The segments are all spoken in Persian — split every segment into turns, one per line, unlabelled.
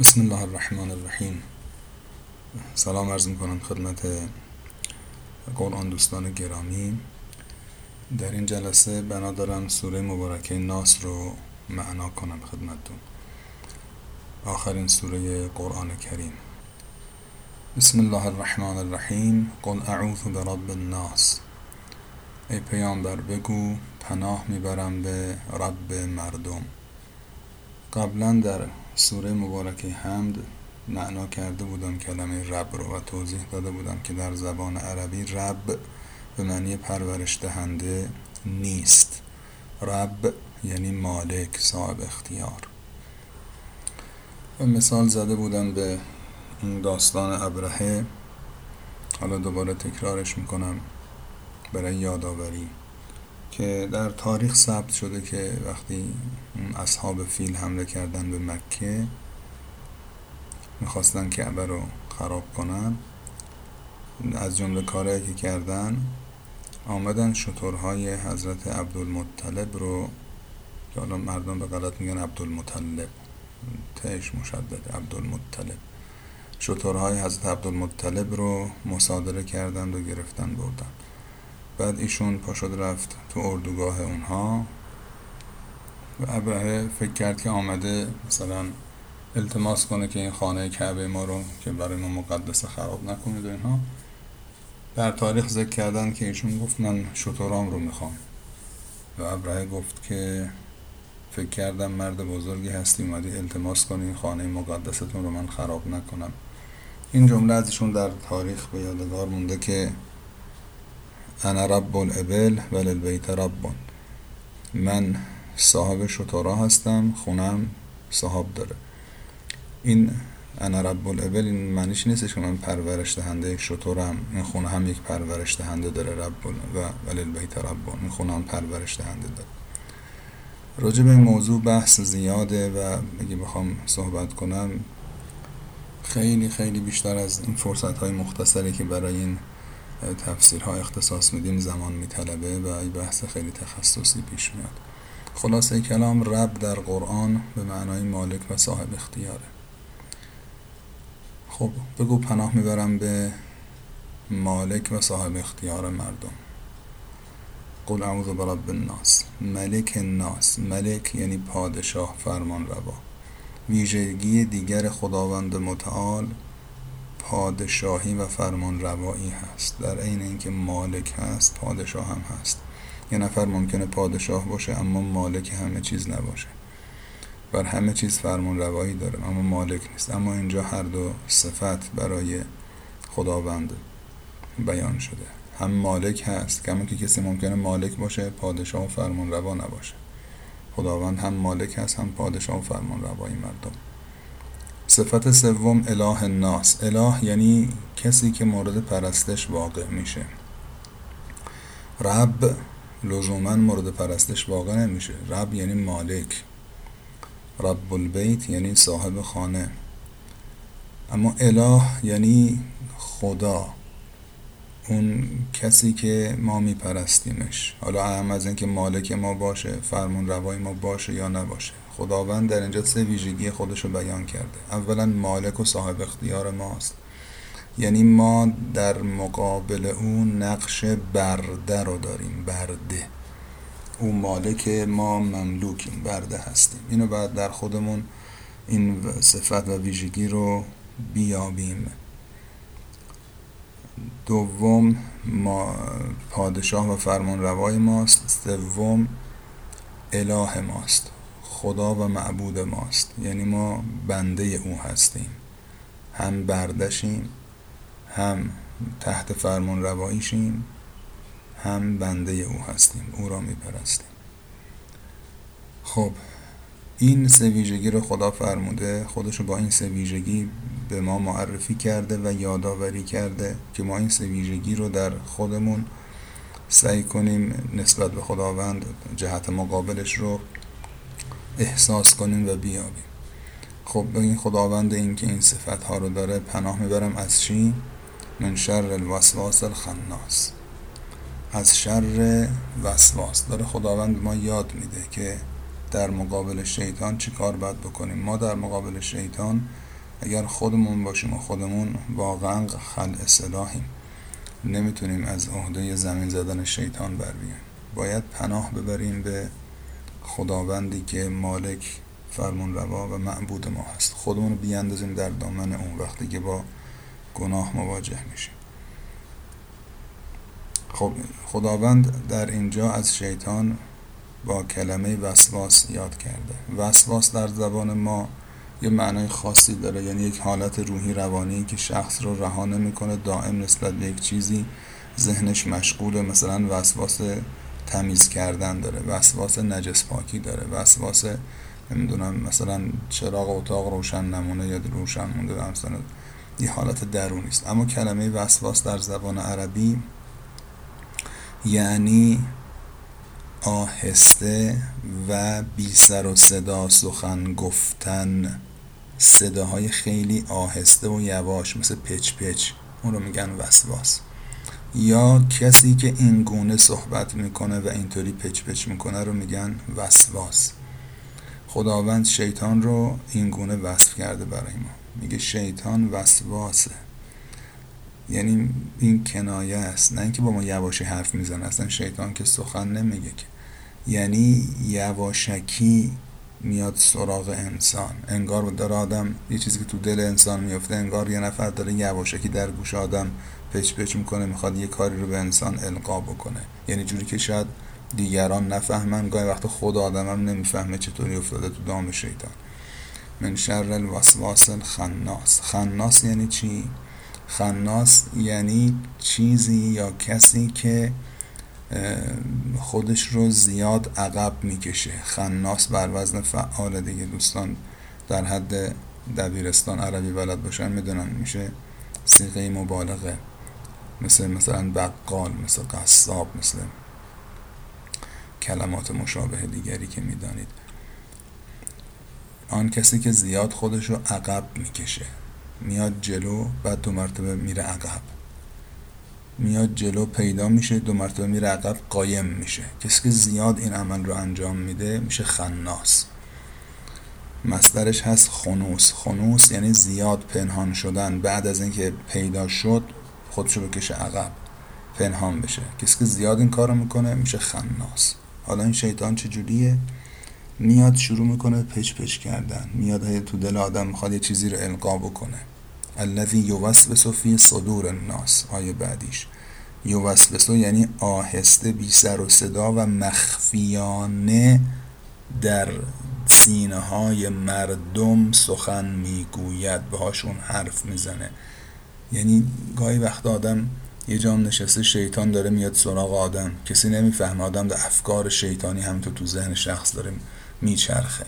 بسم الله الرحمن الرحیم سلام عرض می‌کنم خدمت قرآن دوستان گرامی در این جلسه بنا دارم سوره مبارکه ناس رو معنا کنم خدمتتون آخرین سوره قرآن کریم بسم الله الرحمن الرحیم قل اعوذ برب الناس ای پیامبر بگو پناه می‌برم به رب مردم قبلا در سوره مبارکه حمد معنا کرده بودم کلمه رب رو و توضیح داده بودم که در زبان عربی رب به معنی پرورش دهنده نیست. رب یعنی مالک صاحب اختیار. و مثال زده بودم به این داستان ابرهه. حالا دوباره تکرارش می‌کنم. برای یادآوری. که در تاریخ ثبت شده که وقتی اصحاب فیل حمله کردن به مکه می‌خواستن کعبه رو خراب کنن از جمله کارهایی که کردن آمدن شطورهای حضرت عبدالمطلب رو که حالا مردم به غلط میگن عبدالمطلب تهش مشدد عبدالمطلب. شطورهای حضرت عبدالمطلب رو مصادره کردند و گرفتن بردن. بعد ایشون پاشد رفت تو اردوگاه اونها و ابرهه فکر کرد که آمده مثلا التماس کنه که این خانه کعبه ما رو که برای ما مقدس خراب نکنید و اینها. در تاریخ ذکر کردن که ایشون گفت من شطورام رو می‌خوام. و ابرهه گفت که فکر کردم مرد بزرگی هستی اومدی التماس کنی این خانه مقدستون رو من خراب نکنم. این جمله از ایشون در تاریخ به یادگار مونده که انا رب الابل ولی البیت رب. من صاحب شطورا هستم خونم صاحب داره. این انا رب الابل این معنیش نیستش که من پرورش دهنده شطورم این خونه هم یک پرورش دهنده داره رب و ولی البیت رب. این خونه هم پرورش دهنده داره. راجع به این موضوع بحث زیاده و اگه بخوام صحبت کنم خیلی خیلی بیشتر از این فرصت های مختصری که برای این تفسیرها اختصاص میدیم زمان میطلبه و این بحث خیلی تخصصی پیش میاد. خلاصه کلام رب در قرآن به معنای مالک و صاحب اختیاره. خب بگو پناه می‌برم به مالک و صاحب اختیار مردم. قل اعوذ برب الناس ملک الناس. ملک یعنی پادشاه فرمان روا ویژگی دیگر خداوند متعال پادشاهی و فرمان روایی هست. در عین اینکه مالک هست پادشاه هم هست. یه نفر ممکنه پادشاه باشه اما مالک همه چیز نباشه. بر همه چیز فرمان روایی داره اما مالک نیست. اما اینجا هر دو صفت برای خداوند بیان شده. هم مالک هست کما که کسی ممکنه مالک باشه پادشاه و فرمان روا نباشه. خداوند هم مالک هست هم پادشاه و فرمان روایی مردم. صفت سوم اله الناس. اله یعنی کسی که مورد پرستش واقع میشه. رب لزوما مورد پرستش واقع نمیشه. رب یعنی مالک. رب البیت یعنی صاحب خانه. اما اله یعنی خدا. اون کسی که ما میپرستیمش. حالا اهم از اینکه مالک ما باشه فرمون روای ما باشه یا نباشه. خداوند در اینجا سه ویژگی خودش رو بیان کرده. اولا مالک و صاحب اختیار ماست. یعنی ما در مقابل اون نقش برده رو داریم برده. او مالک ما مملوکیم برده هستیم. اینو بعد در خودمون این صفت و ویژگی رو بیابیم. دوم ما پادشاه و فرمان روای ماست. سوم اله ماست. خدا و معبود ماست. یعنی ما بنده او هستیم. هم بردشیم هم تحت فرمان رواییشیم هم بنده او هستیم. او را میپرستیم. خب این سه ویژگی رو خدا فرموده خودشو با این سه ویژگی به ما معرفی کرده و یادآوری کرده که ما این سه ویژگی رو در خودمون سعی کنیم نسبت به خداوند جهت مقابلش رو احساس کنیم و بیابیم. خب این خداوند این که این صفت ها رو داره پناه می‌برم از چی؟ من شر الوسواس الخناس. از شر وسواس. داره خداوند ما یاد میده که در مقابل شیطان چی کار باید بکنیم؟ ما در مقابل شیطان اگر خودمون باشیم و خودمون واقعا خل اصلاحیم نمی‌تونیم از عهده زمین زدن شیطان بر باید پناه ببریم به خداوندی که مالک فرمون روا و معبود ما هست. خودمون رو بیاندازیم در دامن اون وقتی که با گناه مواجه میشیم. خب خداوند در اینجا از شیطان با کلمه وسواس یاد کرده. وسواس در زبان ما یه معنای خاصی داره یعنی یک حالت روحی روانی که شخص رو رها نمی‌کنه دائم نسبت به یک چیزی ذهنش مشغول مثلا وسواس تمیز کردن داره وسواس نجس پاکی داره. وسواس نمی‌دونم مثلا چراغ اتاق روشن نمونه یا روشن مونده مثلا یه حالت درونی است. اما کلمه وسواس در زبان عربی یعنی آهسته و بی سر و صدا سخن گفتن. صداهای خیلی آهسته و یواش مثل پچ پچ. اون رو میگن وسواس. یا کسی که این گونه صحبت می‌کنه و اینطوری پچ پچ می‌کنه رو میگن وسواس. خداوند شیطان رو این گونه وصف کرده برای ما. میگه شیطان وسواسه. یعنی این کنایه است. نه اینکه با ما یواشی حرف می‌زنه. اصلا شیطان که سخن نمیگه که. یعنی یواشکی میاد سراغ انسان. انگار داره آدم یه چیزی که تو دل انسان میفته انگار یه نفر داره یواشکی در گوش آدم پچ پچ می‌کنه می‌خواد یه کاری رو به انسان القا بکنه. یعنی جوری که شاید دیگران نفهمن گاهی وقت خود آدمم نمی‌فهمه چطوری افتاده تو دام شیطان. من شر الوسواس الخناس. خناس یعنی چی؟ خناس یعنی چیزی یا کسی که خودش رو زیاد عقب می‌کشه. خناس بر وزن فعال دیگه. دوستان در حد دبیرستان عربی بلد باشن می‌دونن میشه سیغه مبالغه. مثل مثلا بقال مثل قصاب مثل کلمات مشابه دیگری که می‌دانید. آن کسی که زیاد خودش رو عقب می‌کشه میاد جلو بعد دو مرتبه میره عقب. میاد جلو پیدا میشه دو مرتبه میره عقب قایم میشه. کسی که زیاد این عمل رو انجام میده میشه خناس. مصدرش هست خنوس. خنوس یعنی زیاد پنهان شدن. بعد از اینکه پیدا شد خودشو بکشه عقب پنهان بشه. کسی که زیاد این کارو می‌کنه میشه خناس. حالا این شیطان چجوریه؟ میاد شروع می‌کنه پچ پچ کردن. میاد تو دل آدم می‌خواد یه چیزی رو القا بکنه. الذی یوسوس فی صدور الناس. آیه بعدیش. یوسوس یعنی آهسته بی سر و صدا و مخفیانه در سینه های مردم سخن می‌گوید. بهاشون حرف می‌زنه. یعنی گاهی وقت آدم یه جام نشسته شیطان داره میاد سراغ آدم. کسی نمی‌فهمه آدم در افکار شیطانی هم تو ذهن شخص داره میچرخه.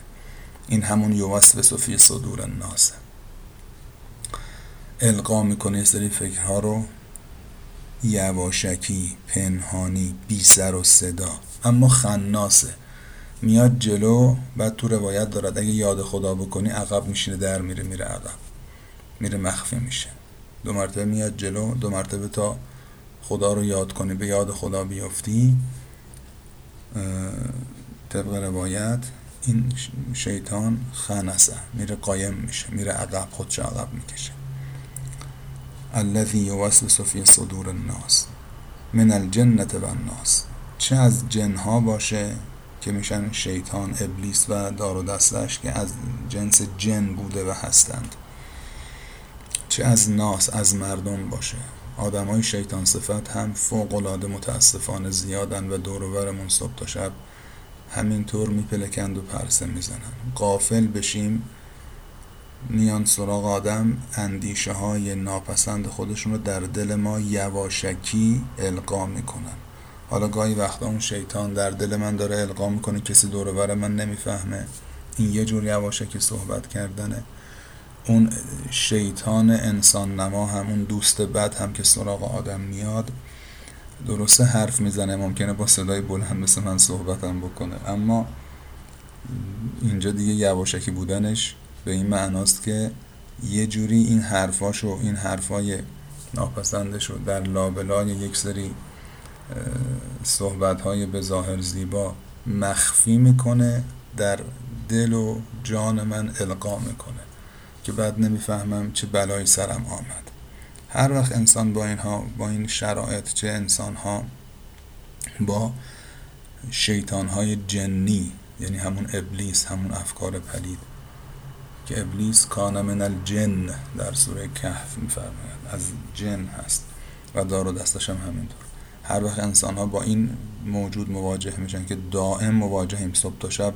این همون یوسوس فی صدور الناسه القا می‌کنه یه سری فکرها رو. یواشکی پنهانی بی سر و صدا. اما خناسه. میاد جلو بعد تو روایت دارد اگه یاد خدا بکنی عقب میشینه در میره میره عقب. میره مخفی میشه. دو مرتبه میاد جلو دو مرتبه تا خدا رو یاد کنی به یاد خدا بیافتی. طبق روایت این شیطان خنسه میره قایم میشه میره عقب خودش عقب می‌کشه. الذي یوسوس فی صدور الناس من الجنة و الناس. چه از جنها باشه که میشن شیطان ابلیس و دار و دستش که از جنس جن بوده و هستند. چه از ناس از مردم باشه. های شیطان صفت هم فوق العاده متاسفانه زیادن و دور صبح تا شب همینطور میپلکند و پرسه می‌زنن. قافل بشیم میان سراغ آدم اندیشه های ناپسند خودشون رو در دل ما یواشکی القا می‌کنن. حالا گاهی وقتا اون شیطان در دل من داره القا می‌کنه کسی دورور من نمی‌فهمه. این یه جور یواشکی صحبت کردنه. اون شیطان انسان نما همون دوست بد هم که سراغ آدم میاد درسته حرف می‌زنه ممکنه با صدای بلند مثل من صحبتم بکنه. اما اینجا دیگه یواشکی بودنش به این معناست که یه جوری این حرفاشو این حرفای ناپسندشو در لابلای یک سری صحبتهای به ظاهر زیبا مخفی می‌کنه در دل و جان من القا می‌کنه. که بعد نمی‌فهمم چه بلایی سرم آمد. هر وقت انسان با اینها با این شرایط چه انسان ها با شیطان های جنی یعنی همون ابلیس همون افکار پلید که ابلیس کان من الجن در سوره کهف میفرماید. از جن هست و دار و دستش هم همینطور. هر وقت انسان ها با این موجود مواجه میشن که دائم مواجهیم صبح تا شب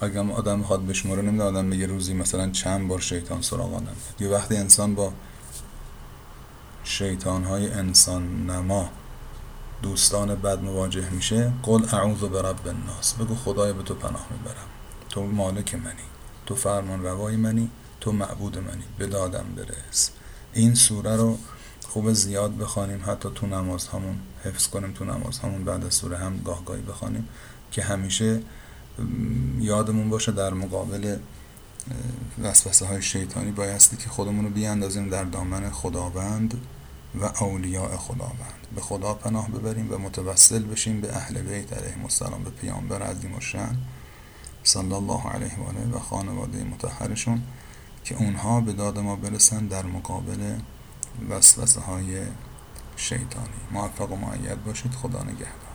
اگر آدم می‌خواد بشماره نمیده آدم بگه روزی مثلا چند بار شیطان سراغ آدم یه وقتی انسان با شیطان های انسان نما دوستان بد مواجه میشه قل اعوذ برب الناس بگو خدای به تو پناه می‌برم. تو مالک منی تو فرمان روای منی تو معبود منی به دادم برس. این سوره رو خوب زیاد بخوانیم حتی تو نماز همون حفظ کنیم تو نماز همون بعد از سوره هم گاهگاهی بخوانیم که همیشه یادمون باشه در مقابل وسوسه های شیطانی بایستی که خودمون رو بیاندازیم در دامن خداوند و اولیاء خداوند. به خدا پناه ببریم و متوسل بشیم به اهل بیت علیهم السلام به پیامبر عظیم الشأن صلی الله علیه و آله و خانواده متحرشون که اونها به داد ما برسن در مقابل وسوسه های شیطانی. موفق و معید باشید. خدا نگهدار.